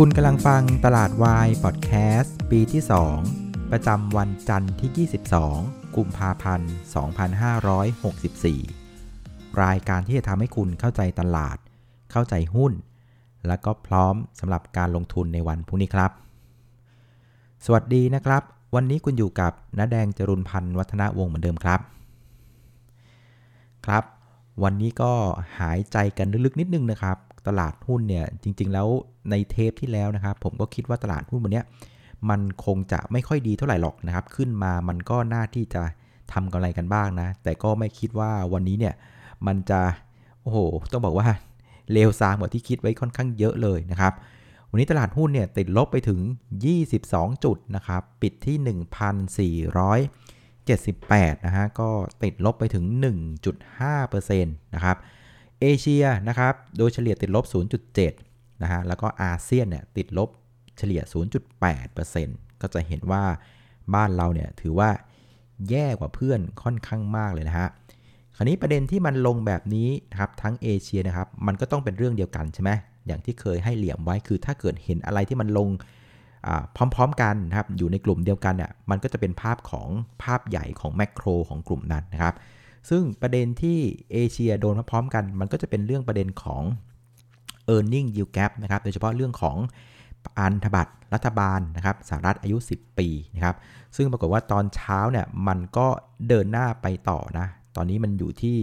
คุณกำลังฟังตลาดวายพอดแคสต์ปีที่ 2 ประจำวันจันทร์ที่ 22 กุมภาพันธ์ 2564 รายการที่จะทำให้คุณเข้าใจตลาด เข้าใจหุ้น และก็พร้อมสำหรับการลงทุนในวันพรุ่งนี้ครับ สวัสดีนะครับ วันนี้คุณอยู่กับน้าแดงจรุนพันธ์วัฒนวงศ์เหมือนเดิมครับ ครับ วันนี้ก็หายใจกันลึกๆนิดนึงนะครับ ตลาดหุ้นเนี่ยจริง ๆ แล้วในเทปที่แล้วนะครับ ผมก็คิดว่าตลาดหุ้นวันนี้มันคงจะไม่ค่อยดีเท่าไหร่หรอกนะครับ ขึ้นมามันก็น่าที่จะทำกำไรกันบ้างนะ แต่ก็ไม่คิดว่าวันนี้เนี่ยมันจะโอ้โหต้องบอกว่าเลวซามกว่าที่คิดไว้ค่อนข้างเยอะเลยนะครับ วันนี้ตลาดหุ้นเนี่ยติดลบไปถึง 22 จุดนะครับ ปิดที่ 78 นะฮะ ก็ติดลบไปถึง 1.5%นะครับ เอเชียนะครับ โดยเฉลี่ยติดลบ 0.7 นะฮะ แล้วก็อาเซียนเนี่ยติดลบเฉลี่ย 0.8%ก็จะเห็นว่าบ้านเราเนี่ยถือว่าแย่กว่าเพื่อนค่อนข้างมากเลยนะฮะ คราวนี้ประเด็นที่มันลงแบบนี้นะครับทั้งเอเชียนะครับ มันก็ต้องเป็นเรื่องเดียวกันใช่ไหมอย่างที่เคยให้เหลี่ยมไว้คือถ้าเกิดเห็นอะไรที่มันลง พร้อมๆกันนะครับอยู่ในกลุ่มเดียวกันเนี่ยมันก็จะเป็นภาพของภาพใหญ่ของแมกโรของกลุ่มนั้นนะครับ ซึ่งประเด็นที่เอเชียโดนพร้อมๆกัน มันก็จะเป็นเรื่องประเด็นของ e a r n i n g yield gap นะครับโดยเฉพาะเรื่องของอันธบัตรรัฐบาลนะครับสหรัฐอายุ 10 ปีนะครับซึ่งปรากฏว่าตอนเช้าเนี่ยมันก็เดินหน้าไปต่อนะตอนนี้มันอยู่ที่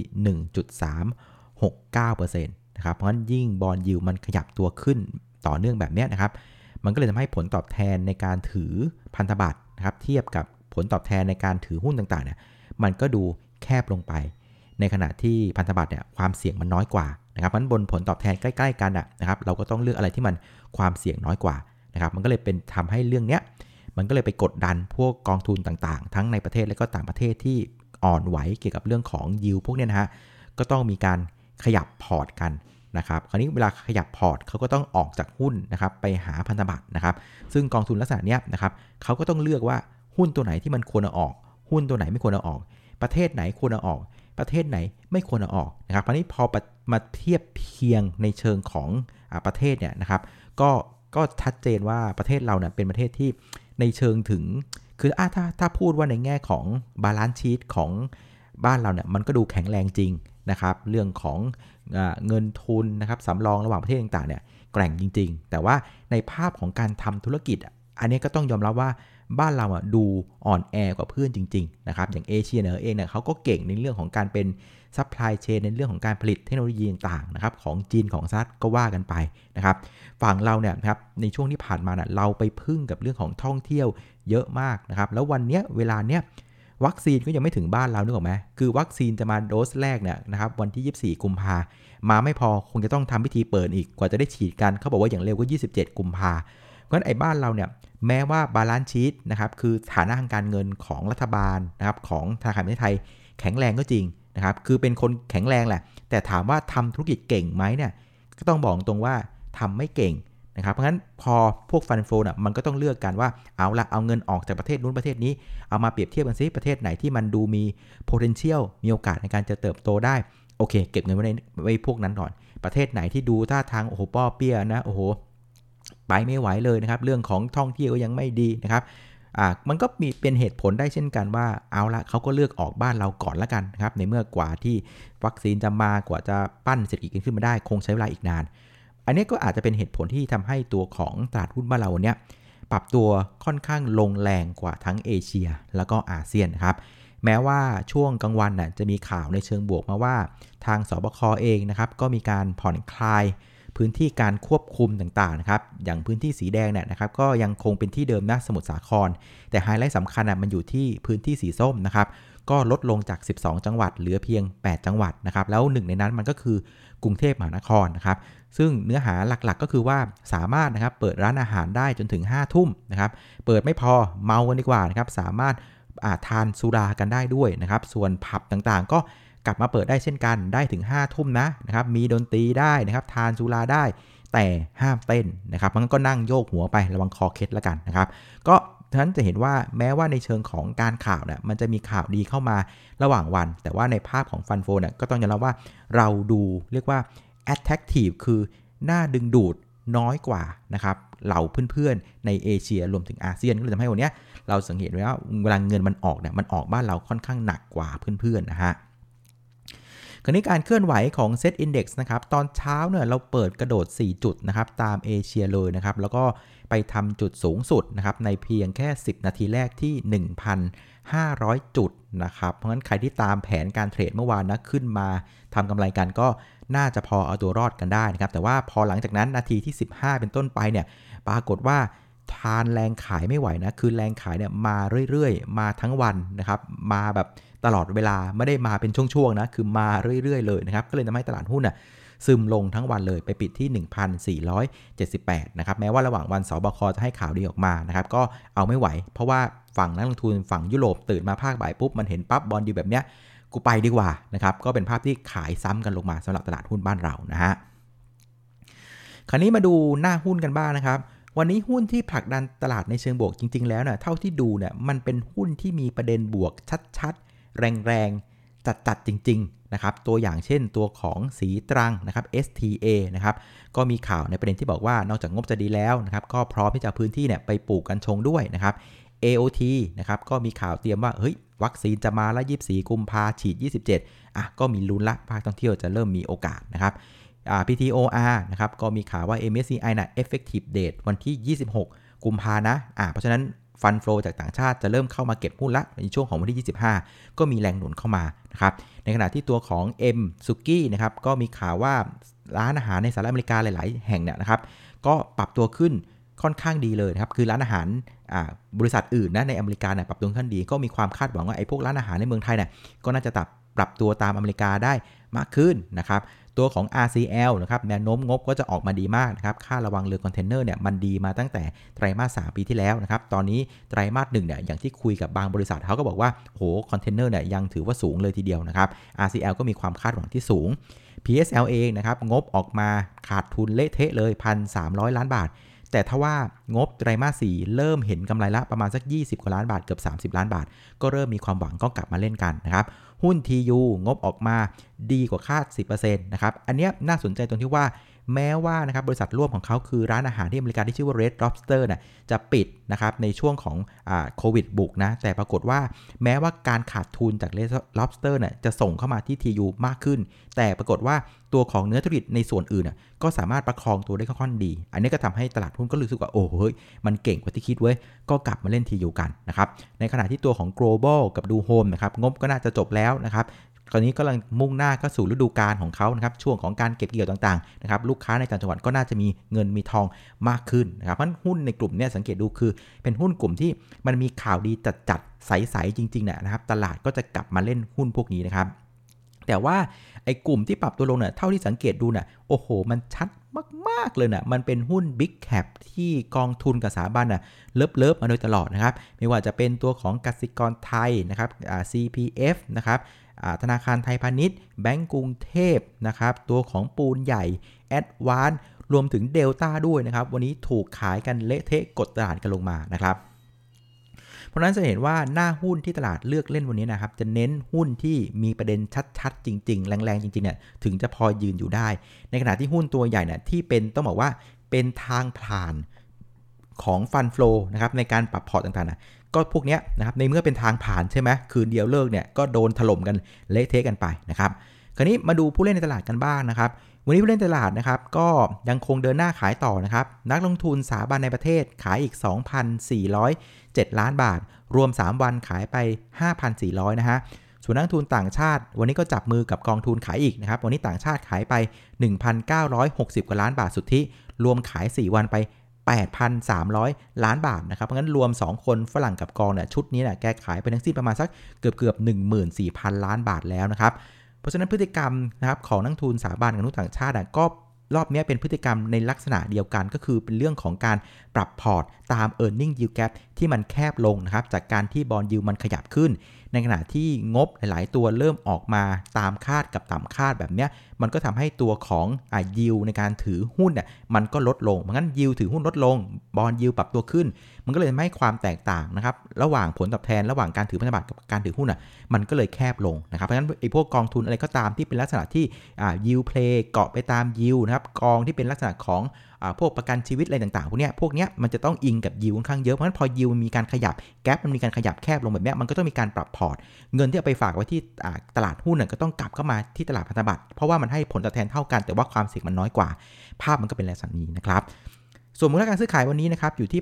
1.369%นะครับเพราะฉะนั้นยิ่งบอลยิวมันขยับตัวขึ้นต่อเนื่องแบบนี้นะครับ มันก็เลยทำให้ผลตอบแทนในการถือพันธบัตรนะครับเทียบกับผลตอบแทนในการถือหุ้นต่างๆเนี่ยมันก็ดูแคบลงไป ในขณะที่พันธบัตรเนี่ยความเสี่ยงมันน้อยกว่านะครับเพราะนั้นบนผลตอบแทนใกล้ ๆ กันนะครับเราก็ต้องเลือกอะไรที่มันความเสี่ยงน้อยกว่านะครับมันก็เลยเป็นทำให้เรื่องเนี้ยมันก็เลยไปกดดันพวกกองทุนต่างๆ ทั้งในประเทศและก็ต่างประเทศที่อ่อนไหวเกี่ยวกับเรื่องของยิวพวกเนี้ยนะฮะก็ต้องมีการขยับพอร์ตกัน นะครับคราวนี้เวลาขยับพอร์ตเขาก็ต้องออกจากหุ้นนะครับไปหาพันธบัตรนะครับซึ่งกองทุนลักษณะนี้นะครับเขาก็ต้องเลือกว่าหุ้นตัวไหนที่มันควรเอาออก หุ้นตัวไหนไม่ควรเอาออก ประเทศไหนควรเอาออก ประเทศไหนไม่ควรเอาออกนะครับคราวนี้พอมาเทียบเคียงในเชิงของอประเทศเนี่ยนะครับก็ก็ชัดเจนว่าประเทศเราเนี่ยเป็นประเทศที่ในเชิงถึงคืออถ้าถ้าพูดว่าในแง่ของbalance sheet ของบ้านเราเนี่ยมันก็ดูแข็งแรงจริงนะครับ เรื่องของเงินทุนนะครับสำรองระหว่างประเทศต่างๆเนี่ยแกร่งจริง ๆ แต่ว่าในภาพของการทำธุรกิจ อันนี้ก็ต้องยอมรับว่าบ้านเราอะดูอ่อนแอกว่าเพื่อนจริงๆนะครับอย่างเอเชียเหนือเองเนี่ยเขาก็เก่งในเรื่องของการเป็น supply chain ในเรื่องของการผลิตเทคโนโลยีต่างๆนะครับของจีนของซัดก็ว่ากันไปนะครับฝั่งเราเนี่ยครับในช่วงที่ผ่านมาเนี่ยเราไปพึ่งกับเรื่องของท่องเที่ยวเยอะมากนะครับแล้ววันเนี้ยเวลาเนี้ย วัคซีนก็ยังไม่ถึงบ้านเรานึกออกไหมคือวัคซีนจะมาโดสแรกเนี่ยนะครับวันที่ 24 กุมภามาไม่พอคงจะต้องทำพิธีเปิดอีกกว่าจะได้ฉีดกันเขาบอกว่าอย่างเร็วก็ 27 กุมภาเพราะฉะนั้นไอ้บ้านเราเนี่ยแม้ว่า balance sheet นะครับคือฐานะทางการเงินของรัฐบาลนะครับของธนาคารแห่งประเทศไทย แข็งแรงก็จริงนะครับคือเป็นคนแข็งแรงแหละ แต่ถามว่าทำธุรกิจเก่งไหมเนี่ยก็ต้องบอกตรงว่าทำไม่เก่ง นะครับเพราะงั้นพอพวกฟันโฟน่ะมันก็ต้องเลือกกันว่าเอาละเอาเงินออกจากประเทศนู้นประเทศนี้เอามาเปรียบเทียบกันซิประเทศไหนที่มันดูมี potential มีโอกาสในการจะเติบโตได้โอเค เก็บเงินไว้ในไว้พวกนั้นก่อน ประเทศไหนที่ดูท่าทางโอ้โหป้อเปี้ยนะโอ้โหไปไม่ไหวเลยนะครับ เรื่องของท่องเที่ยวก็ยังไม่ดีนะครับอ่ามันก็มีเป็นเหตุผลได้เช่นกันว่าเอาละเขาก็เลือกออกบ้านเราก่อนละกันนะครับในเมื่อกว่าที่วัคซีนจะมากว่าจะปั้นเศรษฐกิจขึ้นมาได้ คงใช้เวลาอีกนาน อันนี้ก็อาจจะเป็นเหตุผลที่ทำให้ตัวของตลาดหุ้นบ้านเราเนี้ยปรับตัวค่อนข้างลงแรงกว่าทั้งเอเชีย แล้วก็อาเซียนนะครับแม้ว่าช่วงกลางวันน่ะจะมีข่าวในเชิงบวกมาว่า ทางสบคเองนะครับก็มีการผ่อนคลาย พื้นที่การควบคุมต่างๆนะครับอย่างพื้นที่สีแดงเนี่ยนะครับก็ยังคงเป็นที่เดิมนะสมุทรสาคร แต่ไฮไลท์สำคัญอะมันอยู่ที่พื้นที่สีส้มนะครับ ก็ลดลงจาก 12 จังหวัด เหลือเพียง 8 จังหวัดนะครับ แล้วหนึ่งในนั้นมันก็คือกรุงเทพมหานครนะครับ ซึ่งเนื้อหาหลักๆก็คือว่าสามารถนะครับเปิดร้านอาหารได้จนถึง 5 ทุ่มนะครับ เปิดไม่พอเมากันดีกว่านะครับ สามารถอาทานสุรากันได้ด้วยนะครับ ส่วนผับต่างๆ ก็กลับมาเปิดได้เช่นกันได้ถึง 5 ทุ่มนะนะครับ มีดนตรีได้นะครับ ทานสุราได้แต่ห้ามเต้นนะครับ มันก็นั่งโยกหัวไประวังคอเคล็ดแล้วกันนะครับ ก็ ฉะนั้นจะเห็นว่าแม้ว่าในเชิงของการข่าวเนี่ยมันจะมีข่าวดีเข้ามาระหว่างวัน แต่ว่าในภาพของฟันโฟเนี่ยก็ต้องยอมรับว่าเราดูเรียกว่า attractive คือน่าดึงดูดน้อยกว่านะครับเหล่าเพื่อนๆ ในเอเชียรวมถึงอาเซียนก็เลยทำให้วันนี้เราสังเกตว่าเวลาเงินมันออกเนี่ยมันออกบ้านเราค่อนข้างหนักกว่าเพื่อนๆนะฮะ คราวนี้การเคลื่อนไหวของ Set Index นะครับ ตอนเช้าเนี่ยเราเปิดกระโดด 4 จุดนะครับ ตามเอเชียเลยนะครับ แล้วก็ไปทำจุดสูงสุดนะครับ ในเพียงแค่ 10 นาทีแรกที่ 1,500 จุดนะครับ เพราะฉะนั้นใครที่ตามแผนการเทรดเมื่อวานนะขึ้นมาทำกำไรกันก็น่าจะพอเอาตัวรอดกันได้นะครับ แต่ว่าพอหลังจากนั้นนาทีที่ 15 เป็นต้นไปเนี่ยปรากฏว่าทานแรงขายไม่ไหวนะ คือแรงขายเนี่ยมาเรื่อยๆ มาทั้งวันนะครับ มาแบบ ตลอดเวลาไม่ได้มาเป็นช่วงๆนะคือมาเรื่อยๆเลยนะครับก็เลยทำให้ตลาดหุ้นน่ะซึมลงทั้งวันเลยไปปิดที่ 1,478 นะครับ แม้ว่าระหว่างวันสบคจะให้ข่าวดีออกมานะครับ ก็เอาไม่ไหว เพราะว่าฝั่งนักลงทุนฝั่งยุโรปตื่นมาภาคบ่ายปุ๊บ มันเห็นปั๊บบอลดีแบบเนี้ย กูไปดีกว่านะครับ ก็เป็นภาพที่ขายซ้ำกันลงมาสำหรับตลาดหุ้นบ้านเรานะฮะ คราวนี้มาดูหน้าหุ้นกันบ้างนะครับ วันนี้หุ้นที่ผลักดันตลาดในเชิงบวกจริง ๆ แล้วเนะ่ยเท่าที่ดูเนี่ยมันเป็นหุ้นที่มีประเด็นบวกชัดๆ แรงๆ จัดๆ จริง ๆ นะครับ ตัวอย่างเช่นตัวของสีตรังนะครับ STA นะครับ ก็มีข่าวในประเด็นที่บอกว่านอกจากงบจะดีแล้วนะครับ ก็พร้อมที่จะพื้นที่เนี่ยไปปลูกกัญชงด้วยนะครับ AOT นะครับ ก็มีข่าวเตรียมว่า เฮ้ย วัคซีนจะมาแล้ว24 กุมภาฉีด 27 อะ ก็มีลุ้นละ ภาคท่องเที่ยวจะเริ่มมีโอกาสนะครับอ่า PTOR นะครับ ก็มีข่าวว่า MSCI นะ effective date วันที่ 26 กุมภานะ อ่า เพราะฉะนั้น fund flow จากต่างชาติจะเริ่มเข้ามาเก็บหุ้นละในช่วงของวันที่ 25 ก็มีแรงหนุนเข้ามานะครับในขณะที่ตัวของ M ซุกี้นะครับก็มีข่าวว่าร้านอาหารในสหรัฐอเมริกาหลาย ๆ แห่งเนี่ยนะครับ ก็ปรับตัวขึ้นค่อนข้างดีเลยนะครับ คือร้านอาหารบริษัทอื่นนะในอเมริกาเนี่ยปรับตัวค่อนดี ก็มีความคาดหวังว่าไอ้พวกร้านอาหารในเมืองไทยเนี่ยก็น่าจะปรับปรับตัวตามอเมริกาได้มากขึ้นนะครับ ตัวของ RCL นะครับแนวโน้มงบก็จะออกมาดีมากนะครับค่าระวางเรือคอนเทนเนอร์เนี่ยมันดีมาตั้งแต่ไตรมาส3ปีที่แล้วนะครับตอนนี้ไตรมาสหนึ่งเนี่ยอย่างที่คุยกับบางบริษัทเขาก็บอกว่าโหคอนเทนเนอร์เนี่ยยังถือว่าสูงเลยทีเดียวนะครับ RCL ก็มีความคาดหวังที่สูง PSL เองนะครับงบออกมาขาดทุนเละเทะเลย 1,300 ล้านบาท แต่ถ้าว่างบไตรมาส 4 เริ่มเห็นกำไรละประมาณสัก 20 กว่าล้านบาทเกือบ 30 ล้านบาท ก็เริ่มมีความหวังก็กลับมาเล่นกันนะครับ หุ้น TU งบออกมาดีกว่าคาด 10%นะครับ อันนี้น่าสนใจตรงที่ว่า แม้ว่านะครับบริษัทร่วมของเขาคือร้านอาหารที่อเมริกาที่ชื่อว่า Red Lobster นะจะปิดนะครับในช่วงของโควิดบุกนะ แต่ปรากฏว่าแม้ว่าการขาดทุนจาก Red Lobster นะจะส่งเข้ามาที่ TU มากขึ้น แต่ปรากฏว่าตัวของเนื้อธุรกิจในส่วนอื่นนะก็สามารถประคองตัวได้ค่อนข้างดี อันนี้ก็ทำให้ตลาดหุ้นก็รู้สึกว่า โอ้เฮ้ยมันเก่งกว่าที่คิดเว้ย ก็กลับมาเล่น TU กันนะครับ ในขณะที่ตัวของ global กับดู home นะครับงบก็น่าจะจบแล้วนะครับ ตอนนี้กำลังมุ่งหน้าก็สู่ฤดูกาลของเขานะครับช่วงของการเก็บเกี่ยวต่างๆนะครับลูกค้าในต่างจังหวัดก็น่าจะมีเงินมีทองมากขึ้นนะครับเพราะหุ้นในกลุ่มนี้สังเกตดูคือ เป็นหุ้นกลุ่มที่มันมีข่าวดีจัดๆใสๆจริงๆนะครับ ตลาดก็จะกลับมาเล่นหุ้นพวกนี้นะครับแต่ว่าไอ้กลุ่มที่ปรับตัวลงเนี่ยเท่าที่สังเกตดูเนี่ยโอ้โห มันชัดมาก ๆ เลยนะมันเป็นหุ้น Big Cap ที่กองทุนกับสถาบันน่ะ love love มาโดยตลอดนะครับ ไม่ว่าจะเป็นตัวของกสิกรไทยนะครับ CPF นะครับ ธนาคารไทยพาณิชย์ แบงก์กรุงเทพนะครับ ตัวของปูนใหญ่ Advance รวมถึงเดลต้าด้วยนะครับ วันนี้ถูกขายกันเละเทะกดตลาดกันลงมานะครับเพราะนั้นจะเห็นว่าหน้าหุ้นที่ตลาดเลือกเล่นวันนี้นะครับ จะเน้นหุ้นที่มีประเด็นชัดๆ จริง ๆ แรงๆ จริงๆเนี่ยถึงจะพอยืนอยู่ได้ ในขณะที่หุ้นตัวใหญ่เนี่ยที่เป็นต้องบอกว่าเป็นทางผ่านของ fund flow นะครับในการปรับพอร์ตต่างๆ ก็พวกนี้นะครับในเมื่อเป็นทางผ่านใช่ไหมคืนเดียวเลิกเนี่ยก็โดนถล่มกันเละเทะกันไปนะครับคราวนี้มาดูผู้เล่นในตลาดกันบ้างนะครับ วันนี้ผู้เล่นตลาดนะครับก็ยังคงเดินหน้าขายต่อนะครับ นักลงทุนสถาบันในประเทศขายอีก 2,407 ล้านบาท รวม 3 วันขายไป 5,400 นะฮะ ส่วนนักทุนต่างชาติ วันนี้ก็จับมือกับกองทุนขายอีกนะครับ วันนี้ต่างชาติขายไป 1,960 กว่าล้านบาทสุทธิ รวมขาย 4 วันไป 8,300 ล้านบาทนะครับ เพราะงั้นรวม 2 คนฝรั่งกับกองเนี่ยชุดนี้เนี่ยแกขายไปทั้งสิ้นประมาณสักเกือบเกือบ14,000 ล้านบาทแล้วนะครับ เพราะฉะนั้นพฤติกรรมนะครับของนักทุนสถาบันกับนักต่างชาติก็รอบนี้เป็นพฤติกรรมในลักษณะเดียวกันก็คือเป็นเรื่องของการปรับพอร์ตตาม e a r n i n g yield gap ที่มันแคบลงนะครับ จากการที่ bond yield มันขยับขึ้น ในขณะที่งบหลาย ๆ ตัวเริ่มออกมาตามคาดกับต่ำคาดแบบนี้ มันก็ทำให้ตัวของอ่ายิวในการถือหุ้นเนี่ยมันก็ลดลงเพราะงั้นยิวถือหุ้นลดลง bond yield ปรับตัวขึ้น มันก็เลยทำให้ความแตกต่างนะครับระหว่างผลตอบแทนระหว่างการถือพันธบัตรกับการถือหุ้นอะมันก็เลยแคบลงนะครับเพราะฉะนั้นไอ้พวกกองทุนอะไรก็ตามที่เป็นลักษณะที่อ่า yield play เกาะไปตาม yield นะครับกองที่เป็นลักษณะของพวกประกันชีวิตอะไรต่างๆ พวกเนี้ย พวกเนี้ยมันจะต้องอิงกับยิวค่อนข้างเยอะ เพราะฉะนั้นพอยิวมีการขยับ แกลบมันมีการขยับแคบลงแบบนี้มันก็ต้องมีการปรับพอร์ต เงินที่เอาไปฝากไว้ที่ตลาดหุ้นก็ต้องกลับเข้ามาที่ตลาดพันธบัตร เพราะว่ามันให้ผลตอบแทนเท่ากัน แต่ว่าความเสี่ยงมันน้อยกว่า ภาพมันก็เป็นลักษณะนี้นะครับ ส่วนมูลค่าการซื้อขายวันนี้นะครับอยู่ที่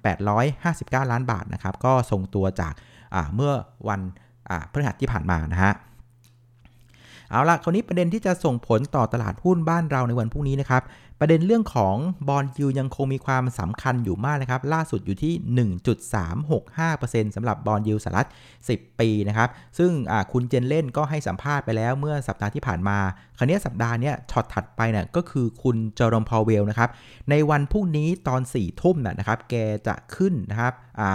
89,859 ล้านบาทนะครับก็ทรงตัวจากเมื่อวันพฤหัสที่ผ่านมานะฮะ เอาละคราวนี้ประเด็นที่จะส่งผลต่อตลาดหุ้นบ้านเราในวันพรุ่งนี้นะครับประเด็นเรื่องของบอลยูยังคงมีความสำคัญอยู่มากนะครับ ล่าสุดอยู่ที่ 1.365%สำหรับบอลยูสหรัฐ 10 ปีนะครับ ซึ่งคุณเจนเล่นก็ให้สัมภาษณ์ไปแล้วเมื่อสัปดาห์ที่ผ่านมา คราวนี้สัปดาห์นี้ช็อตถัดไปเนี่ยก็คือคุณเจอโรมพาวเวลนะครับ ในวันพรุ่งนี้ตอน4ทุ่มนะครับ แกจะขึ้นนะครับอ่า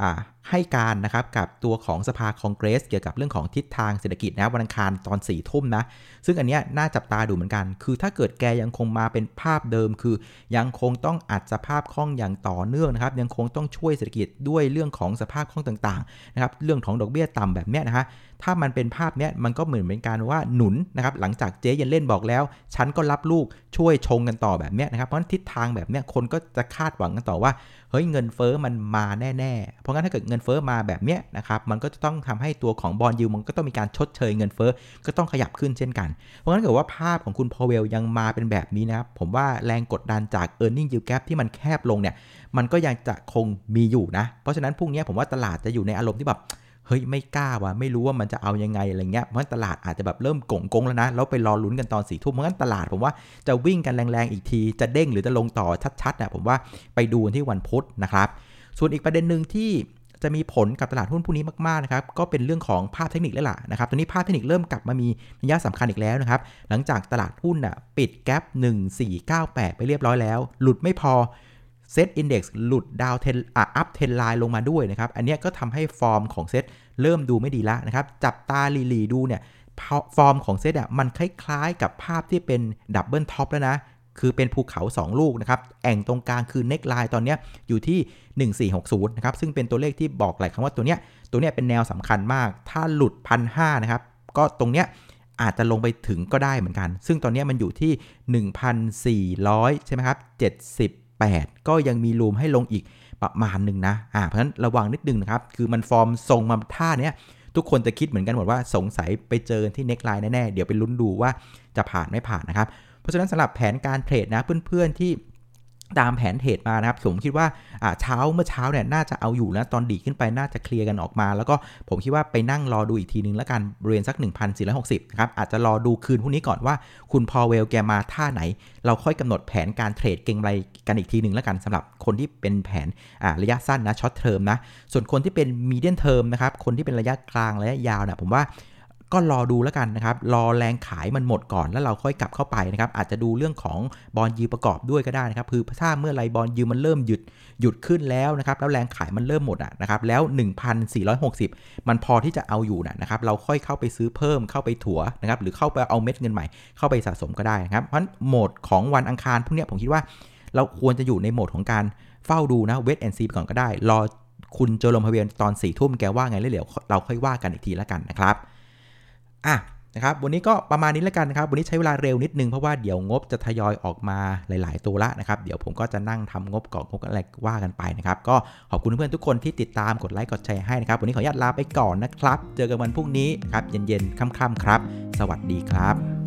อ่า ให้การนะครับกับตัวของสภาคองเกรส เกี่ยวกับเรื่องของทิศทางเศรษฐกิจนะวันอังคารตอน4ี่ทุ่มนะ ซึ่งอันนี้น่าจับตาดูเหมือนกัน คือถ้าเกิดแกยังคงมาเป็นภาพเดิม คือยังคงต้องอัดสภาพคล่องอย่างต่อเนื่องนะครับ ยังคงต้องช่วยเศรษฐกิจด้วยเรื่องของสภาพคล่องต่างๆนะครับเรื่องของดอกเบี้ยต่ำแบบนี้นะฮะถ้ามันเป็นภาพเนี้ยมันก็เหมือนเป็นการว่าหนุนนะครับหลังจากเจ๊ยันเล่นบอกแล้ว ฉันก็รับลูกช่วยชงกันต่อแบบเนี้ยนะครับเพราะฉะนั้นทิศทางแบบเนี้ยคนก็จะคาดหวังกันต่อว่าเฮ้ยเงินเฟอ้อมันมาแน่ๆเพราะงั้นถ้าเกิดเงินเฟอ้อมาแบบเนี้ยนะครับมันก็จะต้องทำให้ตัวของบอลยูมันก็ต้องมีการชดเชยเงินเฟอ้อก็ต้องขยับขึ้นเช่นกัน เพราะงั้นเกิดว่าภาพของคุณพอเวลยังมาเป็นแบบนี้นะครับผมว่าแรงกดดันจาก e a r n i n g yield gap ที่มันแคบลงเนี่ยมันก็ยังจะคงมีอยู่นะ เพราะฉะนั้นพรุ่งนี้ผมว่าตลาดจะอยู่ในอารมณ์ที่แบบเฮ้ยไม่กล้าว่ะไม่รู้ว่ามันจะเอายังไงอะไรเงี้ยเพราะตลาดอาจจะแบบเริ่มกงกงแล้วนะแล้วไปรอลุ้นกันตอนสี่ทุ่มเพราะงั้นตลาดผมว่าจะวิ่งกันแรงๆอีกที จะเด้งหรือจะลงต่อชัดๆนะผมว่าไปดูที่วันพุธนะครับ ส่วนอีกประเด็นหนึ่งที่ จะมีผลกับตลาดหุ้นพวกนี้มากๆนะครับก็เป็นเรื่องของภาพเทคนิคแล้วล่ะนะครับตอนนี้ภาพเทคนิคเริ่มกลับมามีนัยสำคัญอีกแล้วนะครับหลังจากตลาดหุ้นอะปิดแกลบ1498 ไปเรียบร้อยแล้ว หลุดไม่พอเซตอินดี x หลุดดาวเทนอัพเทนไลน์ลงมาด้วยนะครับ อันนี้ก็ทำให้ฟอร์มของเซตเริ่มดูไม่ดีละนะครับ จับตาดีดีดูเนี่ย ฟอร์มของเซตอะมันคล้ายๆกับภาพที่เป็น double top แล้วนะ คือเป็นภูเขา 2 ลูกนะครับ แอ่งตรงกลางคือ neckline ตอนนี้อยู่ที่ 1460 นะครับ ซึ่งเป็นตัวเลขที่บอกหลายคำว่าตัวเนี้ย ตัวเนี้ยเป็นแนวสำคัญมาก ถ้าหลุดพันหนะครับ ก็ตรงเนี้ยอาจจะลงไปถึงก็ได้เหมือนกัน ซึ่งตอนนี้มันอยู่ที่ 1,400 ใช่ไหมครับ 78 ก็ยังมีรูมให้ลงอีกประมาณหนึ่งนะ อ่า เพราะฉะนั้นระวังนิดนึงนะครับ คือมันฟอร์มทรงมาท่าเนี้ยทุกคนจะคิดเหมือนกันหมดว่าสงสัยไปเจอที่เน็กไลน์แน่ ๆ เดี๋ยวไปลุ้นดูว่าจะผ่านไม่ผ่านนะครับ ราะฉะนั้นสำหรับแผนการเทรดนะเพื่อนๆที่ตามแผนเทรดมานะครับ ผมคิดว่าเช้าเมื่อเช้าเนี่ยน่าจะเอาอยู่นะตอนดีขึ้นไปน่าจะเคลียร์กันออกมา แล้วก็ผมคิดว่าไปนั่งรอดูอีกทีนึงแล้วกันบริเวณสัก 1,460นะครับอาจจะรอดูคืนพรุ่งนี้ก่อนว่า คุณพาวเวลแกมาท่าไหน เราค่อยกำหนดแผนการเทรดเก็งกำไรกันอีกทีหนึ่งแล้วกันสำหรับคนที่เป็นแผนระยะสั้นนะ short term นะส่วนคนที่เป็น medium term นะครับคนที่เป็นระยะกลางระยะยาวนะผมว่า ก็รอดูแล้วกันนะครับ รอแรงขายมันหมดก่อนแล้วเราค่อยกลับเข้าไปนะครับ อาจจะดูเรื่องของ bond yield ประกอบด้วยก็ได้นะครับ คือถ้าเมื่อไร bond yield มันเริ่มหยุดหยุดขึ้นแล้วนะครับ แล้วแรงขายมันเริ่มหมดอะนะครับ แล้ว 1,460 มันพอที่จะเอาอยู่นะครับ เราค่อยเข้าไปซื้อเพิ่มเข้าไปถัวนะครับ หรือเข้าไปเอาเม็ดเงินใหม่ เข้าไปสะสมก็ได้นะครับ เพราะโหมดของวันอังคารพวกนี้ผมคิดว่า เราควรจะอยู่ในโหมดของการเฝ้าดูนะเวทแอนซีก่อนก็ได้ รอคุณโจลมพเวียนตอน4ี่ทุ่มแกว่าไงแล้วเดี๋ยวเราค่อยว่ากันอีกทีแล้วกันนะครับ อะนะครับวันนี้ก็ประมาณนี้แล้วกันนะครับ วันนี้ใช้เวลาเร็วนิดนึงเพราะว่าเดี๋ยวงบจะทยอยออกมาหลาย ๆ ตัวละนะครับ เดี๋ยวผมก็จะนั่งทำงบก่อนงบอะไรว่ากันไปนะครับ ก็ขอบคุณเพื่อนทุกคนที่ติดตามกดไลค์กดแชร์ให้นะครับ วันนี้ขออนุญาตลาไปก่อนนะครับ เจอกันวันพรุ่งนี้ครับเย็นๆค่ำๆครับ สวัสดีครับ